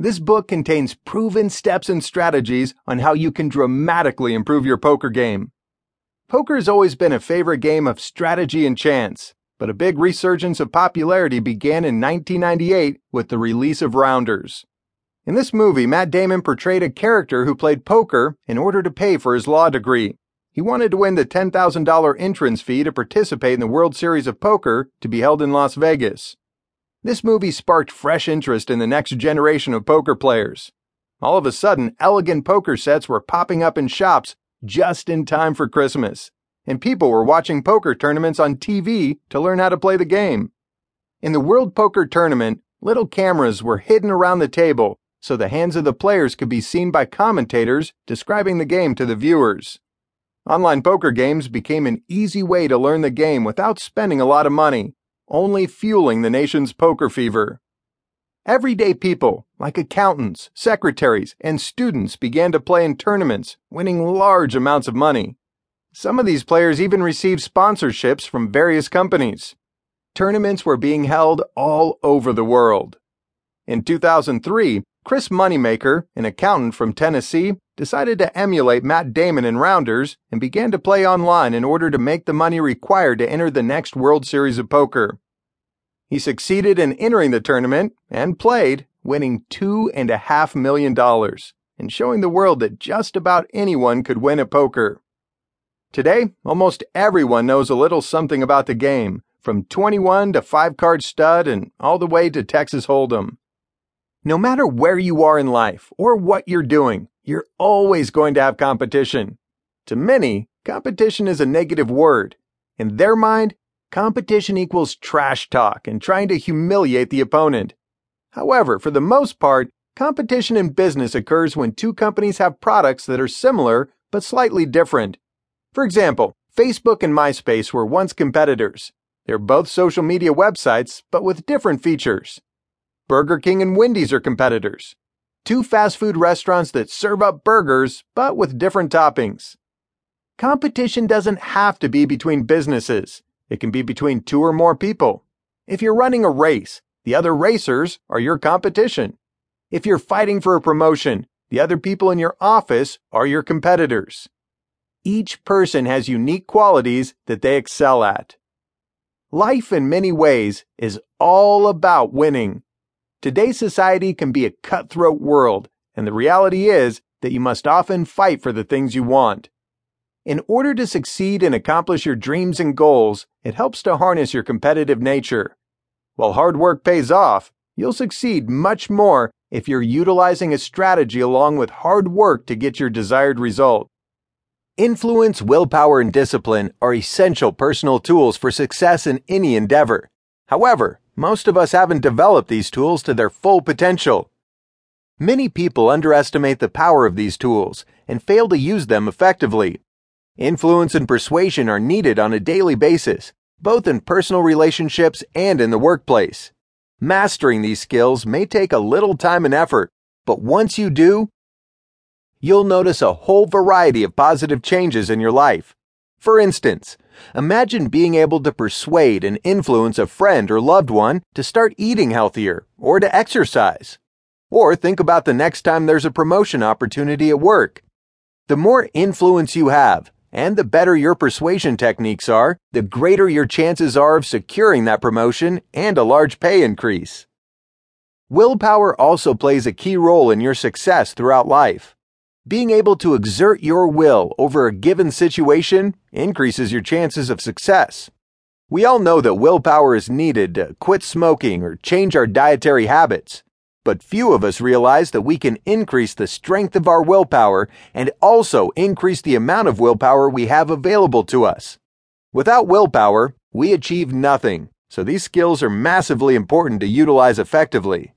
This book contains proven steps and strategies on how you can dramatically improve your poker game. Poker has always been a favorite game of strategy and chance, but a big resurgence of popularity began in 1998 with the release of Rounders. In this movie, Matt Damon portrayed a character who played poker in order to pay for his law degree. He wanted to win the $10,000 entrance fee to participate in the World Series of Poker to be held in Las Vegas. This movie sparked fresh interest in the next generation of poker players. All of a sudden, elegant poker sets were popping up in shops just in time for Christmas, and people were watching poker tournaments on TV to learn how to play the game. In the World Poker Tournament, little cameras were hidden around the table so the hands of the players could be seen by commentators describing the game to the viewers. Online poker games became an easy way to learn the game without spending a lot of money, only fueling the nation's poker fever. Everyday people, like accountants, secretaries, and students, began to play in tournaments, winning large amounts of money. Some of these players even received sponsorships from various companies. Tournaments were being held all over the world. In 2003, Chris Moneymaker, an accountant from Tennessee, decided to emulate Matt Damon in Rounders and began to play online in order to make the money required to enter the next World Series of Poker. He succeeded in entering the tournament and played, winning $2.5 million and showing the world that just about anyone could win at poker. Today, almost everyone knows a little something about the game, from 21 to 5 card stud and all the way to Texas Hold'em. No matter where you are in life or what you're doing, you're always going to have competition. To many, competition is a negative word. In their mind, competition equals trash talk and trying to humiliate the opponent. However, for the most part, competition in business occurs when two companies have products that are similar but slightly different. For example, Facebook and MySpace were once competitors. They're both social media websites, but with different features. Burger King and Wendy's are competitors. Two fast food restaurants that serve up burgers, but with different toppings. Competition doesn't have to be between businesses. It can be between two or more people. If you're running a race, the other racers are your competition. If you're fighting for a promotion, the other people in your office are your competitors. Each person has unique qualities that they excel at. Life in many ways is all about winning. Today's society can be a cutthroat world, and the reality is that you must often fight for the things you want. In order to succeed and accomplish your dreams and goals, it helps to harness your competitive nature. While hard work pays off, you'll succeed much more if you're utilizing a strategy along with hard work to get your desired result. Influence, willpower, and discipline are essential personal tools for success in any endeavor. However, most of us haven't developed these tools to their full potential. Many people underestimate the power of these tools and fail to use them effectively. Influence and persuasion are needed on a daily basis, both in personal relationships and in the workplace. Mastering these skills may take a little time and effort, but once you do, you'll notice a whole variety of positive changes in your life. For instance, Imagine being able to persuade and influence a friend or loved one to start eating healthier or to exercise. Or think about the next time there's a promotion opportunity at work. The more influence you have, and the better your persuasion techniques are, the greater your chances are of securing that promotion and a large pay increase. Willpower also plays a key role in your success throughout life. Being able to exert your will over a given situation increases your chances of success. We all know that willpower is needed to quit smoking or change our dietary habits, but few of us realize that we can increase the strength of our willpower and also increase the amount of willpower we have available to us. Without willpower, we achieve nothing, so these skills are massively important to utilize effectively.